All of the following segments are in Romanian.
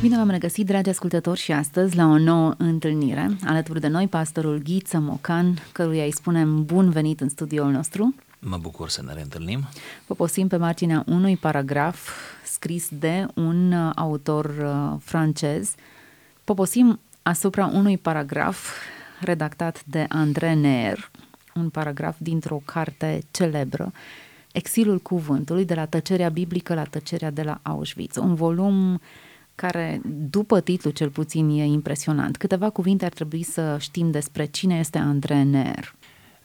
Bine v-am regăsit, dragi ascultători, și astăzi la o nouă întâlnire. Alături de noi, pastorul Ghiță Mocan, căruia îi spunem bun venit în studioul nostru. Mă bucur să ne reîntâlnim. Poposim pe marginea unui paragraf scris de un autor uh, francez. Poposim asupra unui paragraf redactat de André Neer, un paragraf dintr-o carte celebră, Exilul cuvântului, de la tăcerea biblică la tăcerea de la Auschwitz. Un volum care, după titlu cel puțin, e impresionant. Câteva cuvinte ar trebui să știm despre cine este André Neer.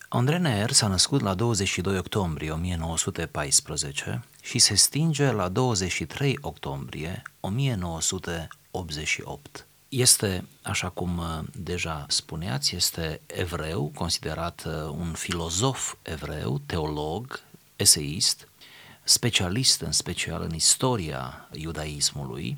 André Neer s-a născut la 22 octombrie 1914 și se stinge la 23 octombrie 1988. Este, așa cum uh, deja spuneați, este evreu, considerat uh, un filozof evreu, teolog, eseist, specialist în special în istoria iudaismului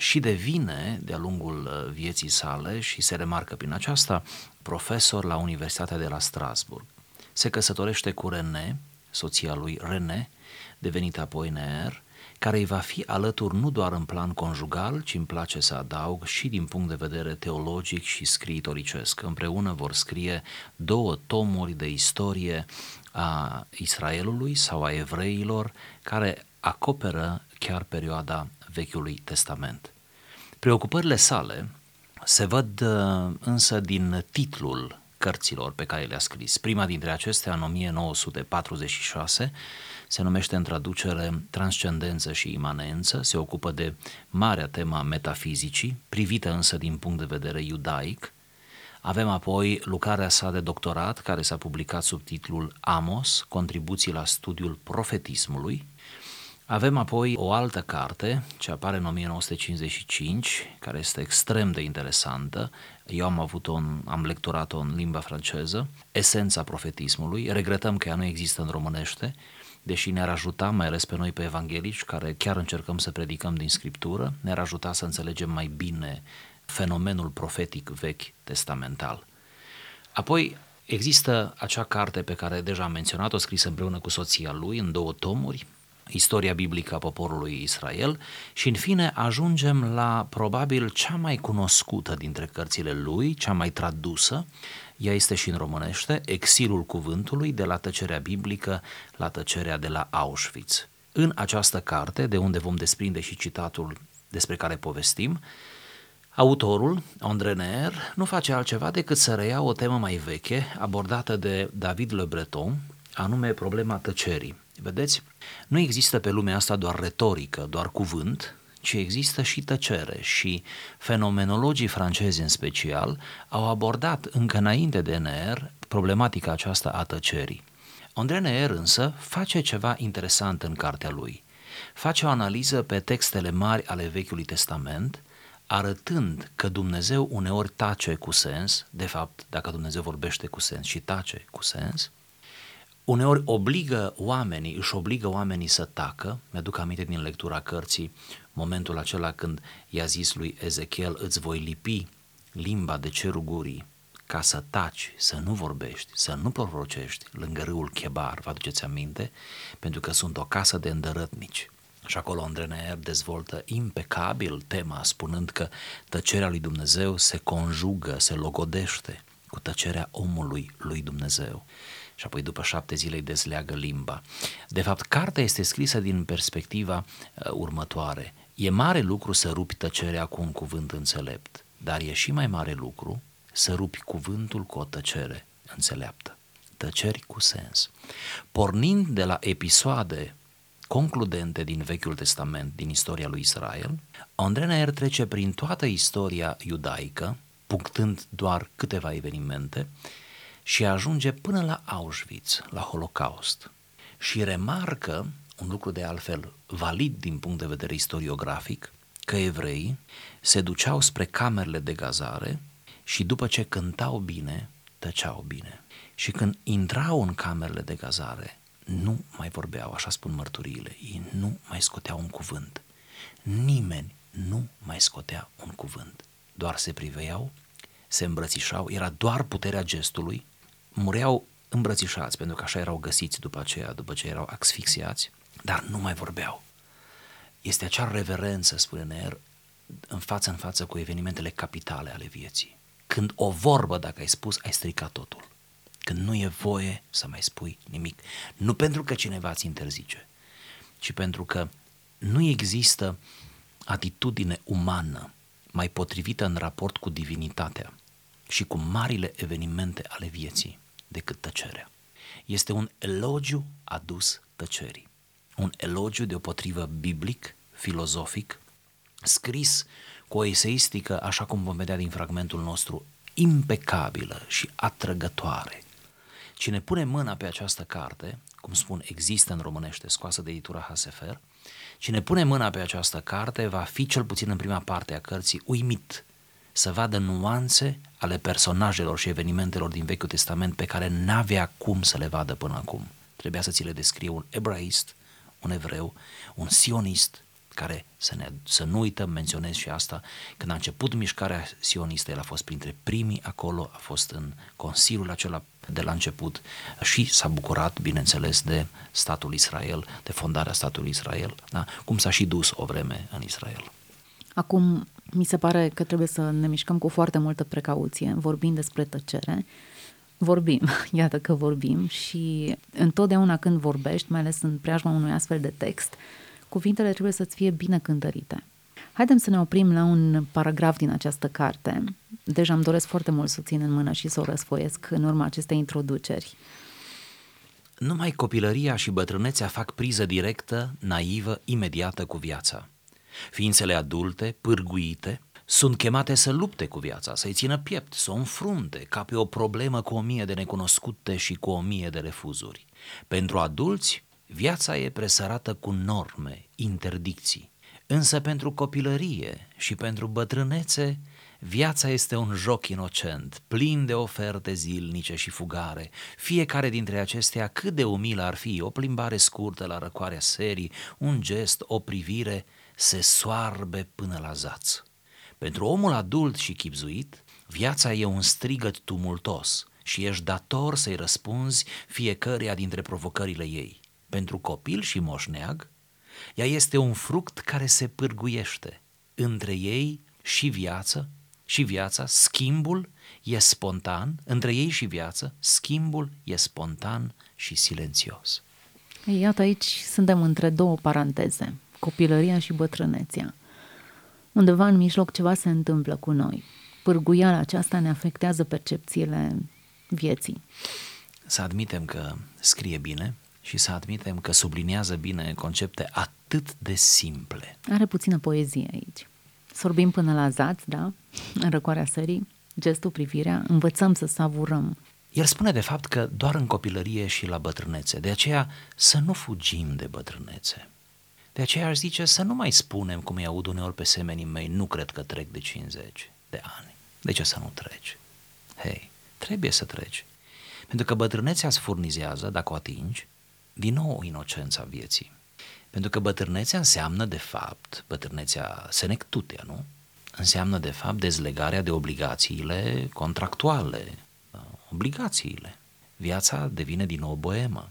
și devine de-a lungul uh, vieții sale și se remarcă prin aceasta profesor la Universitatea de la Strasburg. Se căsătorește cu René, soția lui René, devenită apoi Neer, care îi va fi alături nu doar în plan conjugal, ci îmi place să adaug și din punct de vedere teologic și scriitoricesc. Împreună vor scrie două tomuri de istorie a Israelului sau a evreilor care acoperă chiar perioada Vechiului Testament. Preocupările sale se văd uh, însă din titlul cărților pe care le-a scris. Prima dintre acestea, în 1946, se numește în traducere Transcendență și imanență, se ocupă de marea tema metafizicii, privită însă din punct de vedere iudaic. Avem apoi lucrarea sa de doctorat, care s-a publicat sub titlul Amos, contribuții la studiul profetismului, avem apoi o altă carte, ce apare în 1955, care este extrem de interesantă. Eu am avut-o, în, am lecturat-o în limba franceză, Esența profetismului. Regretăm că ea nu există în românește, deși ne-ar ajuta, mai ales pe noi pe evanghelici, care chiar încercăm să predicăm din Scriptură, ne-ar ajuta să înțelegem mai bine fenomenul profetic vechi testamental. Apoi există acea carte pe care deja am menționat-o, scrisă împreună cu soția lui în două tomuri, istoria biblică a poporului Israel și în fine ajungem la probabil cea mai cunoscută dintre cărțile lui, cea mai tradusă, ea este și în românește, Exilul cuvântului de la tăcerea biblică la tăcerea de la Auschwitz. În această carte, de unde vom desprinde și citatul despre care povestim, Autorul, André Neer, nu face altceva decât să reia o temă mai veche, abordată de David Le Breton, anume problema tăcerii. Vedeți? Nu există pe lumea asta doar retorică, doar cuvânt, ci există și tăcere și fenomenologii francezi în special au abordat încă înainte de Neer problematica aceasta a tăcerii. André Neer însă face ceva interesant în cartea lui. Face o analiză pe textele mari ale Vechiului Testament, arătând că Dumnezeu uneori tace cu sens, de fapt, dacă Dumnezeu vorbește cu sens și tace cu sens, uneori obligă oamenii, își obligă oamenii să tacă. Mi-aduc aminte din lectura cărții momentul acela când i-a zis lui Ezechiel, îți voi lipi limba de cerul gurii ca să taci, să nu vorbești, să nu prorocești lângă râul Chebar, vă aduceți aminte? Pentru că sunt o casă de îndărătnici. Și acolo Andreneer dezvoltă impecabil tema, spunând că tăcerea lui Dumnezeu se conjugă, se logodește cu tăcerea omului lui Dumnezeu și apoi după șapte zile îi dezleagă limba. De fapt, cartea este scrisă din perspectiva uh, următoare. E mare lucru să rupi tăcerea cu un cuvânt înțelept, dar e și mai mare lucru să rupi cuvântul cu o tăcere înțeleaptă. Tăceri cu sens. Pornind de la episoade concludente din Vechiul Testament, din istoria lui Israel, André Naer trece prin toată istoria iudaică, punctând doar câteva evenimente, și ajunge până la Auschwitz, la Holocaust. Și remarcă, un lucru de altfel valid din punct de vedere istoriografic, că evreii se duceau spre camerele de gazare și după ce cântau bine, tăceau bine. Și când intrau în camerele de gazare, nu mai vorbeau, așa spun mărturiile, ei nu mai scoteau un cuvânt. Nimeni nu mai scotea un cuvânt. Doar se priveau, se îmbrățișau, era doar puterea gestului mureau îmbrățișați, pentru că așa erau găsiți după aceea, după ce erau asfixiați, dar nu mai vorbeau. Este acea reverență, spune Neer, în față în față cu evenimentele capitale ale vieții. Când o vorbă, dacă ai spus, ai stricat totul. Când nu e voie să mai spui nimic. Nu pentru că cineva ți interzice, ci pentru că nu există atitudine umană mai potrivită în raport cu divinitatea și cu marile evenimente ale vieții decât tăcerea. Este un elogiu adus tăcerii. Un elogiu deopotrivă biblic, filozofic, scris cu o eseistică, așa cum vom vedea din fragmentul nostru, impecabilă și atrăgătoare. Cine pune mâna pe această carte, cum spun, există în românește, scoasă de editura Hasefer, cine pune mâna pe această carte va fi cel puțin în prima parte a cărții uimit să vadă nuanțe ale personajelor și evenimentelor din Vechiul Testament pe care n-avea cum să le vadă până acum. Trebuia să ți le descrie un ebraist, un evreu, un sionist, care, să, ne, să nu uităm, menționez și asta, când a început mișcarea sionistă, el a fost printre primii acolo, a fost în consiliul acela de la început și s-a bucurat, bineînțeles, de statul Israel, de fondarea statului Israel, da? cum s-a și dus o vreme în Israel. Acum, mi se pare că trebuie să ne mișcăm cu foarte multă precauție, vorbind despre tăcere. Vorbim, iată că vorbim și întotdeauna când vorbești, mai ales în preajma unui astfel de text, cuvintele trebuie să-ți fie bine cântărite. Haidem să ne oprim la un paragraf din această carte. Deja îmi doresc foarte mult să o țin în mână și să o răsfoiesc în urma acestei introduceri. Numai copilăria și bătrânețea fac priză directă, naivă, imediată cu viața. Ființele adulte, pârguite, sunt chemate să lupte cu viața, să-i țină piept, să o înfrunte, ca pe o problemă cu o mie de necunoscute și cu o mie de refuzuri. Pentru adulți, viața e presărată cu norme, interdicții. Însă pentru copilărie și pentru bătrânețe, viața este un joc inocent, plin de oferte zilnice și fugare. Fiecare dintre acestea, cât de umilă ar fi, o plimbare scurtă la răcoarea serii, un gest, o privire – se soarbe până la zaț. Pentru omul adult și chipzuit, viața e un strigăt tumultos și ești dator să-i răspunzi fiecăreia dintre provocările ei. Pentru copil și moșneag, ea este un fruct care se pârguiește. Între ei și viață, și viața, schimbul e spontan, între ei și viață, schimbul e spontan și silențios. Iată aici suntem între două paranteze copilăria și bătrânețea. Undeva în mijloc ceva se întâmplă cu noi. Pârguiala aceasta ne afectează percepțiile vieții. Să admitem că scrie bine și să admitem că subliniază bine concepte atât de simple. Are puțină poezie aici. Sorbim până la zaț, da? În răcoarea sării, gestul, privirea, învățăm să savurăm. El spune de fapt că doar în copilărie și la bătrânețe, de aceea să nu fugim de bătrânețe. De aceea aș zice să nu mai spunem, cum îi aud uneori pe semenii mei, nu cred că trec de 50 de ani. De ce să nu treci? Hei, trebuie să treci. Pentru că bătrânețea îți furnizează, dacă o atingi, din nou inocența vieții. Pentru că bătrânețea înseamnă, de fapt, bătrânețea senectutea, nu? Înseamnă, de fapt, dezlegarea de obligațiile contractuale, obligațiile. Viața devine din nou boemă.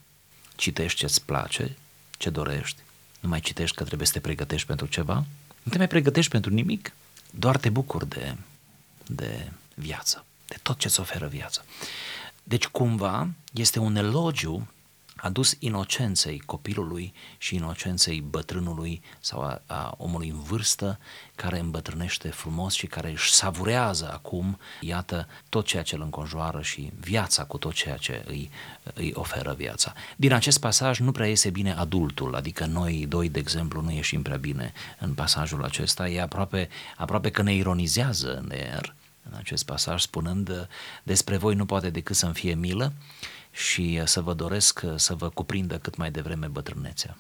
Citești ce-ți place, ce dorești, nu mai citești că trebuie să te pregătești pentru ceva, nu te mai pregătești pentru nimic, doar te bucuri de, de viață, de tot ce-ți oferă viața. Deci cumva este un elogiu adus inocenței copilului și inocenței bătrânului sau a, a omului în vârstă care îmbătrânește frumos și care își savurează acum, iată, tot ceea ce îl înconjoară și viața cu tot ceea ce îi, îi oferă viața. Din acest pasaj nu prea iese bine adultul, adică noi doi, de exemplu, nu ieșim prea bine în pasajul acesta, e aproape, aproape că ne ironizează Neer în acest pasaj, spunând despre voi nu poate decât să-mi fie milă, și uh, să vă doresc uh, să vă cuprindă cât mai devreme bătrânețea.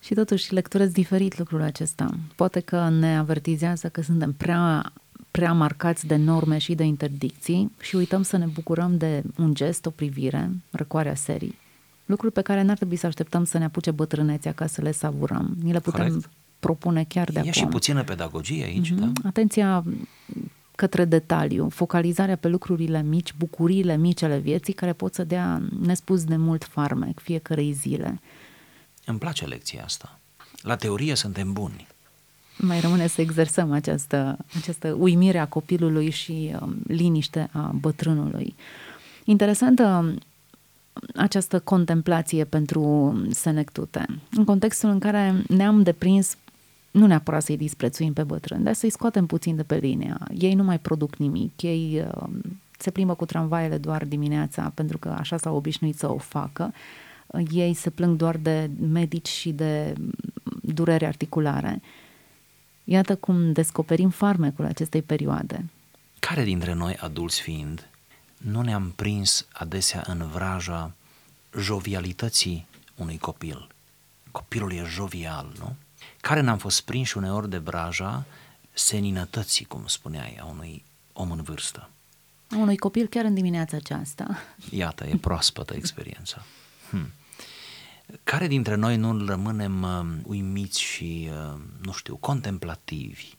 Și totuși lecturez diferit lucrul acesta. Poate că ne avertizează că suntem prea, prea marcați de norme și de interdicții și uităm să ne bucurăm de un gest, o privire, răcoarea serii. Lucruri pe care n-ar trebui să așteptăm să ne apuce bătrânețea ca să le savurăm. Ni le putem Correct. propune chiar de e acum. E și puțină pedagogie aici, mm-hmm. da? Atenția către detaliu, focalizarea pe lucrurile mici, bucuriile mici ale vieții care pot să dea nespus de mult farmec fiecarei zile. Îmi place lecția asta. La teorie suntem buni. Mai rămâne să exersăm această, această uimire a copilului și um, liniște a bătrânului. Interesantă această contemplație pentru Senectute, în contextul în care ne-am deprins nu neapărat să-i disprețuim pe bătrâni, dar să-i scoatem puțin de pe linia. Ei nu mai produc nimic, ei uh, se plimbă cu tramvaiele doar dimineața pentru că așa s-au obișnuit să o facă. Uh, ei se plâng doar de medici și de durere articulare. Iată cum descoperim farmecul acestei perioade. Care dintre noi, adulți fiind, nu ne-am prins adesea în vraja jovialității unui copil? Copilul e jovial, nu? Care n-am fost prinși uneori de vraja seninătății, cum spuneai, a unui om în vârstă? A unui copil chiar în dimineața aceasta. Iată, e proaspătă experiența. Hmm. Care dintre noi nu rămânem uh, uimiți și, uh, nu știu, contemplativi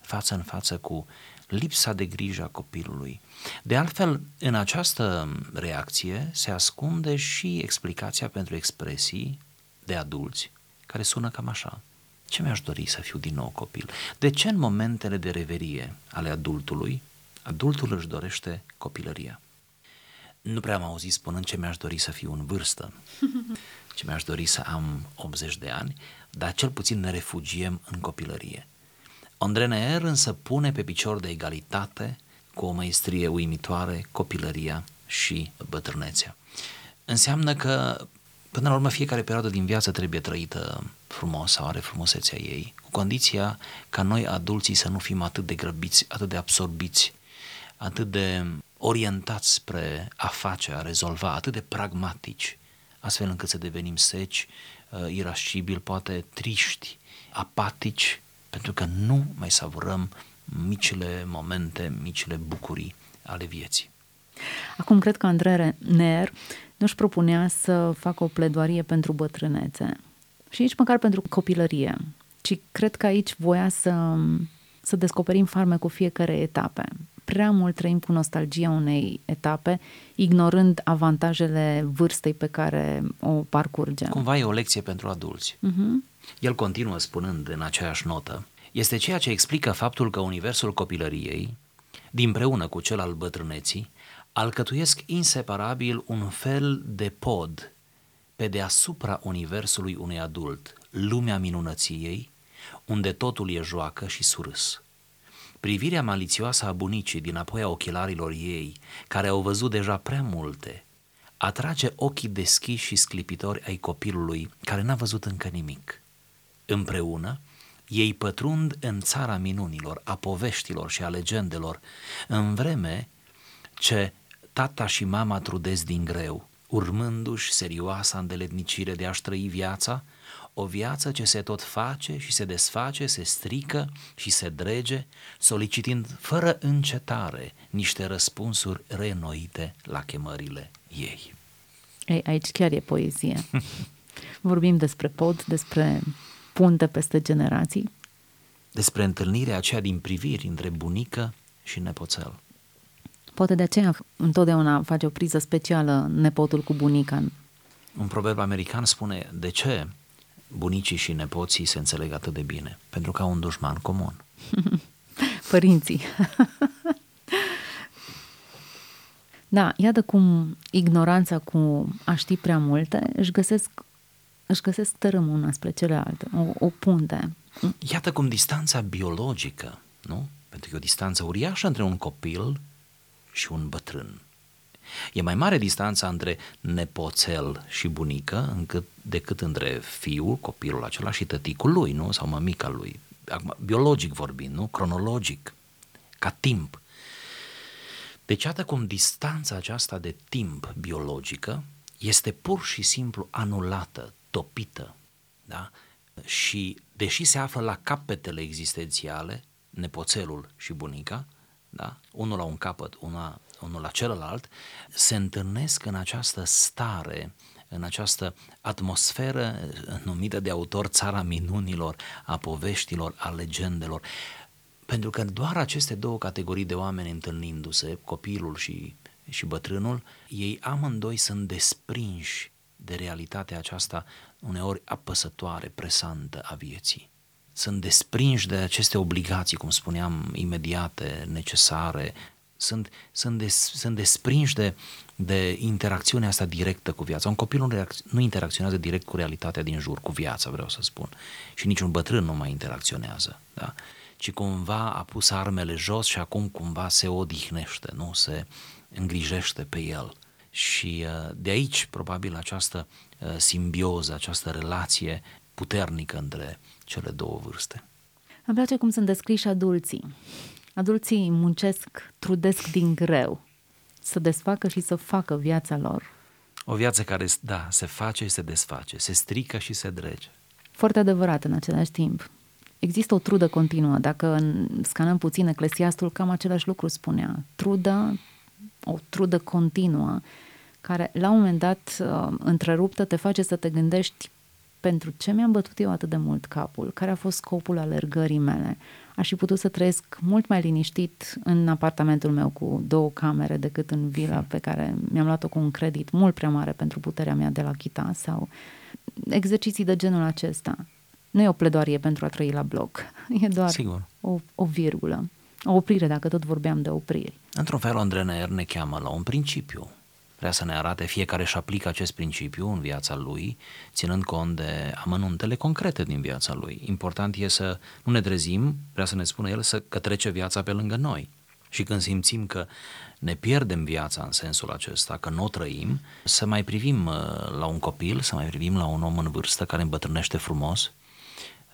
față în față cu lipsa de grijă a copilului? De altfel, în această reacție se ascunde și explicația pentru expresii de adulți care sună cam așa. Ce mi-aș dori să fiu din nou copil? De ce în momentele de reverie ale adultului, adultul își dorește copilăria? Nu prea am auzit spunând ce mi-aș dori să fiu în vârstă, ce mi-aș dori să am 80 de ani, dar cel puțin ne refugiem în copilărie. André Neer însă pune pe picior de egalitate, cu o maestrie uimitoare, copilăria și bătrânețea. Înseamnă că Până la urmă, fiecare perioadă din viață trebuie trăită frumos sau are frumusețea ei, cu condiția ca noi, adulții, să nu fim atât de grăbiți, atât de absorbiți, atât de orientați spre a face, a rezolva, atât de pragmatici, astfel încât să devenim seci, uh, irascibili, poate triști, apatici, pentru că nu mai savurăm micile momente, micile bucurii ale vieții. Acum cred că Andrei Ner nu-și propunea să facă o pledoarie pentru bătrânețe și nici măcar pentru copilărie, ci cred că aici voia să, să descoperim farme cu fiecare etape. Prea mult trăim cu nostalgia unei etape, ignorând avantajele vârstei pe care o parcurgem. Cumva e o lecție pentru adulți. Uh-huh. El continuă spunând în aceeași notă, este ceea ce explică faptul că universul copilăriei, dinpreună cu cel al bătrâneții, alcătuiesc inseparabil un fel de pod pe deasupra universului unui adult, lumea minunăției, unde totul e joacă și surâs. Privirea malițioasă a bunicii din apoi a ochelarilor ei, care au văzut deja prea multe, atrage ochii deschiși și sclipitori ai copilului care n-a văzut încă nimic. Împreună, ei pătrund în țara minunilor, a poveștilor și a legendelor, în vreme ce tata și mama trudesc din greu, urmându-și serioasa îndeletnicire de a-și trăi viața, o viață ce se tot face și se desface, se strică și se drege, solicitând fără încetare niște răspunsuri renoite la chemările ei. Ei, aici chiar e poezie. Vorbim despre pod, despre punte peste generații. Despre întâlnirea aceea din priviri între bunică și nepoțel. Poate de aceea întotdeauna face o priză specială nepotul cu bunica. Un proverb american spune, de ce bunicii și nepoții se înțeleg atât de bine? Pentru că au un dușman comun. Părinții. da, iată cum ignoranța cu a ști prea multe își găsesc, își găsesc tărâm una spre celelalte, o, o punte. Iată cum distanța biologică, nu? Pentru că e o distanță uriașă între un copil și un bătrân. E mai mare distanța între nepoțel și bunică încât, decât între fiul, copilul acela și tăticul lui, nu? Sau mămica lui. Acum, biologic vorbind, nu? Cronologic, ca timp. Deci, iată cum distanța aceasta de timp biologică este pur și simplu anulată, topită, da? Și, deși se află la capetele existențiale, nepoțelul și bunica, da? unul la un capăt, una, unul la celălalt, se întâlnesc în această stare, în această atmosferă numită de autor țara minunilor, a poveștilor, a legendelor. Pentru că doar aceste două categorii de oameni întâlnindu-se, copilul și, și bătrânul, ei amândoi sunt desprinși de realitatea aceasta uneori apăsătoare, presantă a vieții. Sunt desprinși de aceste obligații, cum spuneam, imediate, necesare, sunt, sunt, des, sunt desprinși de, de interacțiunea asta directă cu viața. Un copil nu, reac- nu interacționează direct cu realitatea din jur, cu viața, vreau să spun. Și niciun bătrân nu mai interacționează. Da? Ci cumva a pus armele jos și acum cumva se odihnește, nu? Se îngrijește pe el. Și uh, de aici, probabil, această uh, simbioză, această relație puternică între cele două vârste. Îmi place cum sunt descriși adulții. Adulții muncesc, trudesc din greu să desfacă și să facă viața lor. O viață care, da, se face și se desface, se strică și se drege. Foarte adevărat în același timp. Există o trudă continuă. Dacă scanăm puțin Eclesiastul, cam același lucru spunea. Trudă, o trudă continuă, care la un moment dat uh, întreruptă te face să te gândești pentru ce mi-am bătut eu atât de mult capul, care a fost scopul alergării mele. Aș fi putut să trăiesc mult mai liniștit în apartamentul meu cu două camere decât în vila pe care mi-am luat-o cu un credit mult prea mare pentru puterea mea de la chita sau exerciții de genul acesta. Nu e o pledoarie pentru a trăi la bloc, e doar Sigur. O, o virgulă, o oprire, dacă tot vorbeam de opriri. Într-un fel, Andrei Neer ne cheamă la un principiu Vrea să ne arate fiecare și aplică acest principiu în viața lui, ținând cont de amănuntele concrete din viața lui. Important e să nu ne trezim, vrea să ne spună el, să, că trece viața pe lângă noi. Și când simțim că ne pierdem viața în sensul acesta, că nu o trăim, să mai privim uh, la un copil, să mai privim la un om în vârstă care îmbătrânește frumos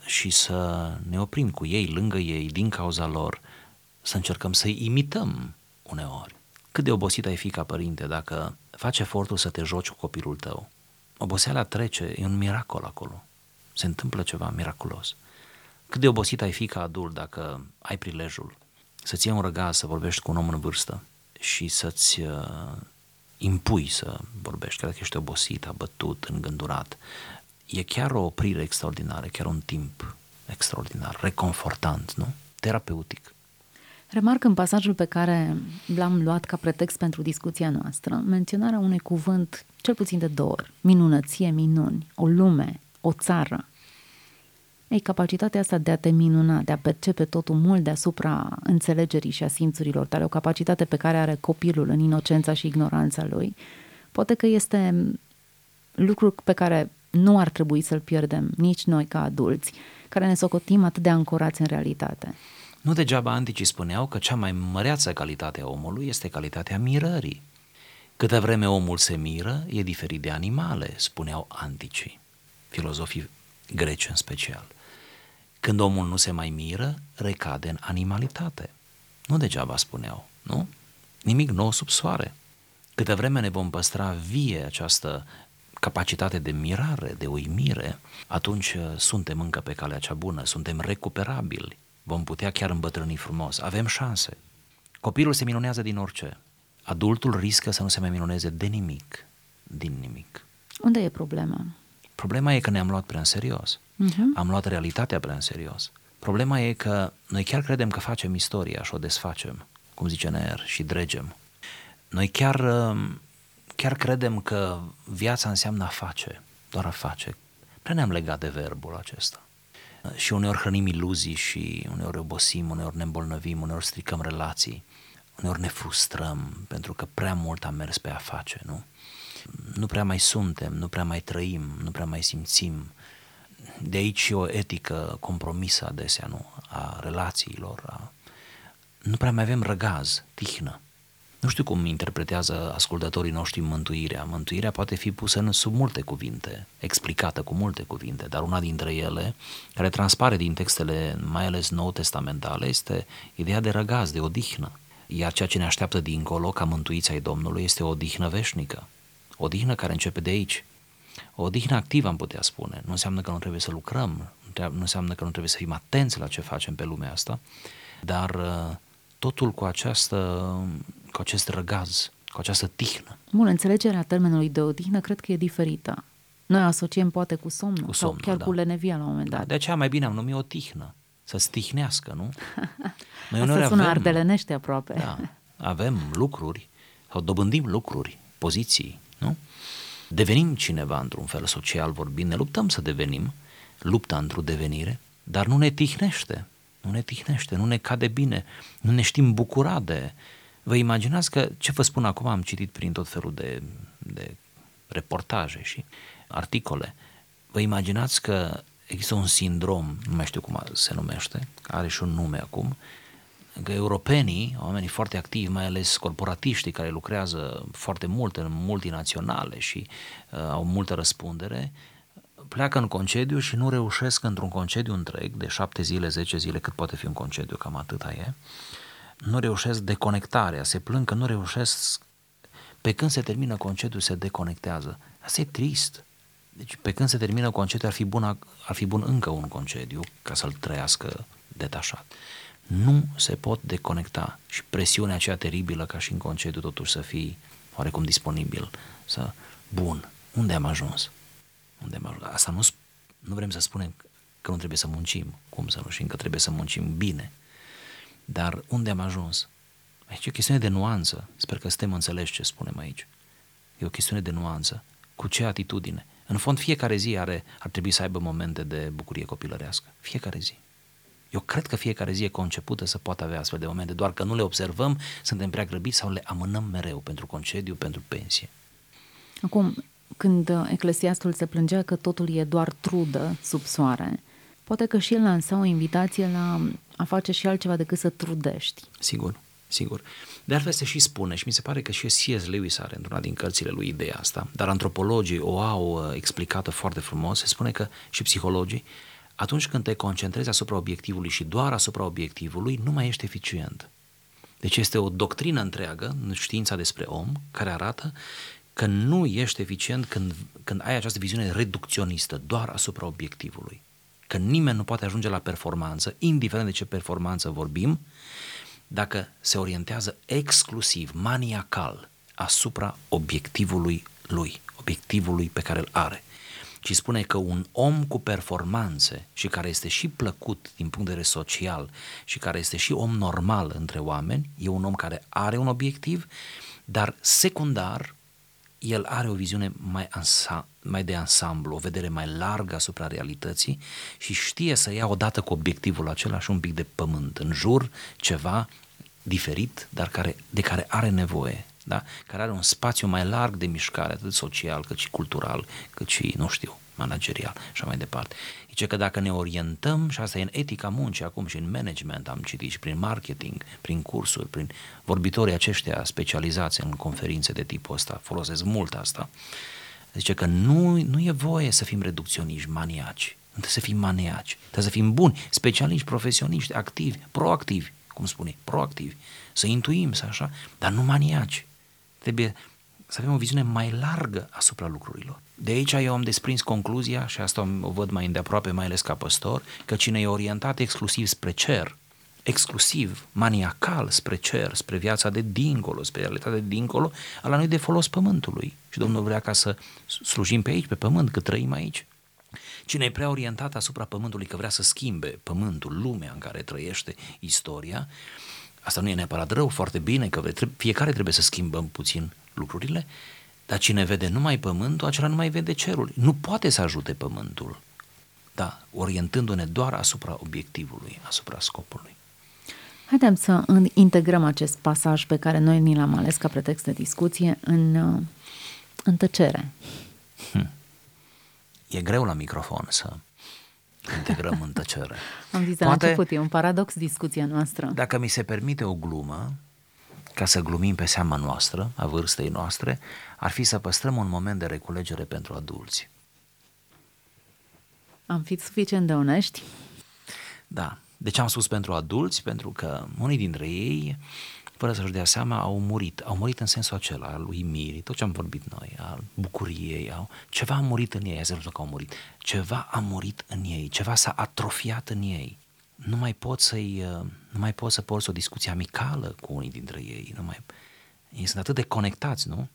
și să ne oprim cu ei, lângă ei, din cauza lor, să încercăm să-i imităm uneori cât de obosit ai fi ca părinte dacă faci efortul să te joci cu copilul tău. Oboseala trece, e un miracol acolo. Se întâmplă ceva miraculos. Cât de obosit ai fi ca adult dacă ai prilejul să-ți iei un răgaz, să vorbești cu un om în vârstă și să-ți uh, impui să vorbești, chiar dacă ești obosit, abătut, îngândurat. E chiar o oprire extraordinară, chiar un timp extraordinar, reconfortant, nu? Terapeutic. Remarc în pasajul pe care l-am luat ca pretext pentru discuția noastră, menționarea unui cuvânt cel puțin de două ori, minunăție, minuni, o lume, o țară. Ei, capacitatea asta de a te minuna, de a percepe totul mult deasupra înțelegerii și a simțurilor tale, o capacitate pe care are copilul în inocența și ignoranța lui, poate că este lucru pe care nu ar trebui să-l pierdem nici noi ca adulți, care ne socotim atât de ancorați în realitate. Nu degeaba anticii spuneau că cea mai măreață calitate a omului este calitatea mirării. Câte vreme omul se miră, e diferit de animale, spuneau anticii, filozofii greci în special. Când omul nu se mai miră, recade în animalitate. Nu degeaba spuneau, nu? Nimic nou sub soare. Câte vreme ne vom păstra vie această capacitate de mirare, de uimire, atunci uh, suntem încă pe calea cea bună, suntem recuperabili, vom putea chiar îmbătrâni frumos, avem șanse. Copilul se minunează din orice. Adultul riscă să nu se mai minuneze de nimic, din nimic. Unde e problema? Problema e că ne-am luat prea în serios. Uh-huh. Am luat realitatea prea în serios. Problema e că noi chiar credem că facem istoria și o desfacem, cum zice Neer, și dregem. Noi chiar, um, chiar credem că viața înseamnă a face, doar a face. Prea ne-am legat de verbul acesta și uneori hrănim iluzii și uneori obosim, uneori ne îmbolnăvim, uneori stricăm relații, uneori ne frustrăm pentru că prea mult am mers pe a face, nu? Nu prea mai suntem, nu prea mai trăim, nu prea mai simțim. De aici și o etică compromisă adesea, nu? A relațiilor, a... nu prea mai avem răgaz, tihnă. Nu știu cum interpretează ascultătorii noștri mântuirea. Mântuirea poate fi pusă în sub multe cuvinte, explicată cu multe cuvinte, dar una dintre ele, care transpare din textele mai ales nou testamentale, este ideea de răgaz, de odihnă. Iar ceea ce ne așteaptă dincolo, ca mântuiți ai Domnului, este o odihnă veșnică. O odihnă care începe de aici. O odihnă activă, am putea spune. Nu înseamnă că nu trebuie să lucrăm, nu înseamnă că nu trebuie să fim atenți la ce facem pe lumea asta, dar uh, totul cu această cu acest răgaz, cu această tihnă. Bun, înțelegerea termenului de odihnă cred că e diferită. Noi asociem poate cu somnul, cu somnul sau chiar da. cu lenevia la un moment dat. De aceea mai bine am numit o tihnă, să stihnească, nu? Noi Asta sună avem, ardelenește aproape. Da, avem lucruri sau dobândim lucruri, poziții, nu? Devenim cineva într-un fel social vorbind, ne luptăm să devenim, lupta într-o devenire, dar nu ne tihnește, nu ne tihnește, nu ne cade bine, nu ne știm bucura de... Vă imaginați că, ce vă spun acum, am citit prin tot felul de, de reportaje și articole, vă imaginați că există un sindrom, nu mai știu cum se numește, are și un nume acum, că europenii, oamenii foarte activi, mai ales corporatiștii care lucrează foarte mult în multinaționale și uh, au multă răspundere, pleacă în concediu și nu reușesc într-un concediu întreg, de șapte zile, zece zile, cât poate fi un concediu, cam atâta e, nu reușesc deconectarea, se plâng că nu reușesc, pe când se termină concediu se deconectează. Asta e trist. Deci pe când se termină concediu ar fi bun, ar fi bun încă un concediu ca să-l trăiască detașat. Nu se pot deconecta și presiunea aceea teribilă ca și în concediu totuși să fii oarecum disponibil, să, bun, unde am ajuns? Unde am ajuns? Asta nu, nu vrem să spunem că nu trebuie să muncim, cum să nu știm că trebuie să muncim bine, dar unde am ajuns? Aici e o chestiune de nuanță, sper că suntem înțeleși ce spunem aici. E o chestiune de nuanță. Cu ce atitudine? În fond, fiecare zi are, ar trebui să aibă momente de bucurie copilărească. Fiecare zi. Eu cred că fiecare zi e concepută să poată avea astfel de momente, doar că nu le observăm, suntem prea grăbiți sau le amânăm mereu pentru concediu, pentru pensie. Acum, când eclesiastul se plângea că totul e doar trudă sub soare, poate că și el lansa o invitație la a face și altceva decât să trudești. Sigur, sigur. De altfel se și spune și mi se pare că și C.S. Lewis are într-una din cărțile lui ideea asta, dar antropologii o au uh, explicată foarte frumos, se spune că și psihologii atunci când te concentrezi asupra obiectivului și doar asupra obiectivului, nu mai ești eficient. Deci este o doctrină întreagă în știința despre om care arată că nu ești eficient când, când ai această viziune reducționistă doar asupra obiectivului. Că nimeni nu poate ajunge la performanță, indiferent de ce performanță vorbim, dacă se orientează exclusiv, maniacal, asupra obiectivului lui, obiectivului pe care îl are. Ci spune că un om cu performanțe și care este și plăcut din punct de vedere social și care este și om normal între oameni, e un om care are un obiectiv, dar secundar el are o viziune mai, ansa, mai de ansamblu, o vedere mai largă asupra realității și știe să ia odată cu obiectivul acela și un pic de pământ în jur, ceva diferit, dar care, de care are nevoie da? care are un spațiu mai larg de mișcare, atât social, cât și cultural, cât și, nu știu, managerial și așa mai departe. Zice că dacă ne orientăm, și asta e în etica muncii acum și în management am citit și prin marketing, prin cursuri, prin vorbitorii aceștia specializați în conferințe de tipul ăsta, folosesc mult asta, zice că nu, nu e voie să fim reducționiști, maniaci, trebuie să fim maniaci, trebuie să fim buni, specialiști, profesioniști, activi, proactivi, cum spune, proactivi, să intuim, să așa, dar nu maniaci. Trebuie să avem o viziune mai largă asupra lucrurilor. De aici eu am desprins concluzia, și asta o văd mai îndeaproape, mai ales ca păstor, că cine e orientat exclusiv spre cer, exclusiv, maniacal spre cer, spre viața de dincolo, spre realitatea de dincolo, ala nu de folos pământului. Și Domnul vrea ca să slujim pe aici, pe pământ, că trăim aici. Cine e prea orientat asupra pământului, că vrea să schimbe pământul, lumea în care trăiește istoria, Asta nu e neapărat rău, foarte bine, că fiecare trebuie să schimbăm puțin lucrurile, dar cine vede numai pământul, acela nu mai vede cerul. Nu poate să ajute pământul, da, orientându-ne doar asupra obiectivului, asupra scopului. Haideți să integrăm acest pasaj pe care noi ni l-am ales ca pretext de discuție în, în tăcere. Hm. E greu la microfon să integrăm în tăcere. Am zis Poate, la început, e un paradox discuția noastră. Dacă mi se permite o glumă, ca să glumim pe seama noastră, a vârstei noastre, ar fi să păstrăm un moment de reculegere pentru adulți. Am fi suficient de onești? Da. De ce am spus pentru adulți? Pentru că unii dintre ei fără să-și dea seama, au murit. Au murit în sensul acela al uimirii, tot ce am vorbit noi, al bucuriei. Au, ceva a murit în ei, azi că au murit. Ceva a murit în ei, ceva s-a atrofiat în ei. Nu mai pot să-i, uh, nu mai pot să porți o discuție amicală cu unii dintre ei. Nu mai, ei sunt atât de conectați, nu?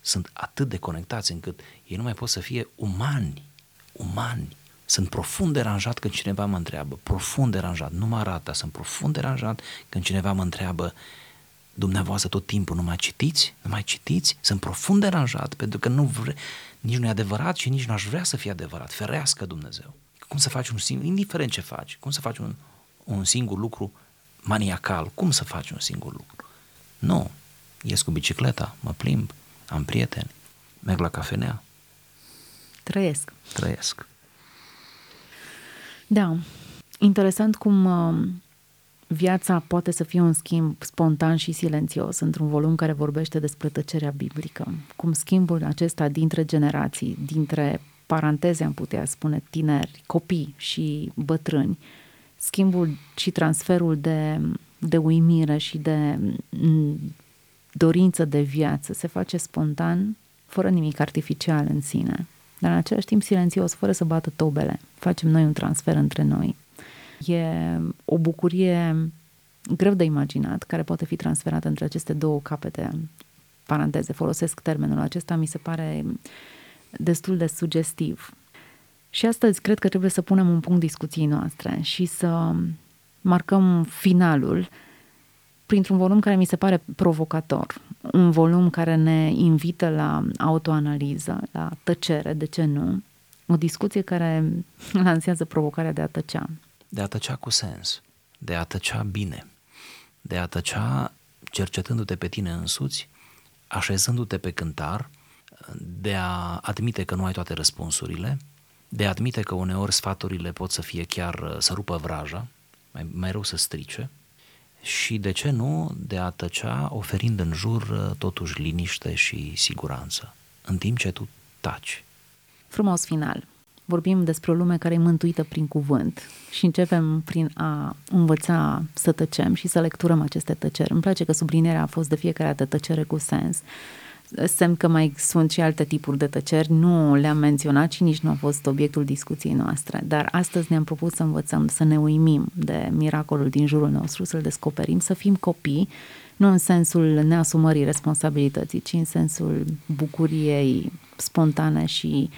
Sunt atât de conectați încât ei nu mai pot să fie umani, umani. Sunt profund deranjat când cineva mă întreabă, profund deranjat, nu mă arată, sunt profund deranjat când cineva mă întreabă dumneavoastră tot timpul nu mai citiți, nu mai citiți, sunt profund deranjat pentru că nu vre, nici nu e adevărat și nici nu aș vrea să fie adevărat, ferească Dumnezeu. Cum să faci un singur, indiferent ce faci, cum să faci un, un singur lucru maniacal, cum să faci un singur lucru? Nu, ies cu bicicleta, mă plimb, am prieteni, merg la cafenea. Trăiesc. Trăiesc. Da, interesant cum uh, viața poate să fie un schimb spontan și silențios într-un volum care vorbește despre tăcerea biblică. Cum schimbul acesta dintre generații, dintre paranteze am putea spune tineri, copii și bătrâni, schimbul și transferul de, de uimire și de mm, dorință de viață se face spontan, fără nimic artificial în sine, dar în același timp silențios, fără să bată tobele. Facem noi un transfer între noi. E o bucurie greu de imaginat, care poate fi transferată între aceste două capete, paranteze, folosesc termenul acesta, mi se pare destul de sugestiv. Și astăzi cred că trebuie să punem un punct discuției noastre și să marcăm finalul printr-un volum care mi se pare provocator, un volum care ne invită la autoanaliză, la tăcere, de ce nu, o discuție care lansează provocarea de a tăcea. De a tăcea cu sens, de a tăcea bine, de a tăcea cercetându-te pe tine însuți, așezându-te pe cântar, de a admite că nu ai toate răspunsurile, de a admite că uneori sfaturile pot să fie chiar să rupă vraja, mai, mai rău să strice, și, de ce nu, de a tăcea oferind în jur totuși liniște și siguranță, în timp ce tu taci. Frumos final. Vorbim despre o lume care e mântuită prin cuvânt și începem prin a învăța să tăcem și să lecturăm aceste tăceri. Îmi place că sublinierea a fost de fiecare dată tăcere cu sens semn că mai sunt și alte tipuri de tăceri, nu le-am menționat și nici nu a fost obiectul discuției noastre, dar astăzi ne-am propus să învățăm, să ne uimim de miracolul din jurul nostru, să-l descoperim, să fim copii, nu în sensul neasumării responsabilității, ci în sensul bucuriei spontane și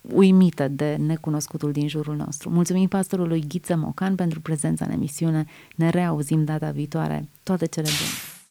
uimite de necunoscutul din jurul nostru. Mulțumim pastorului Ghiță Mocan pentru prezența în emisiune. Ne reauzim data viitoare. Toate cele bune!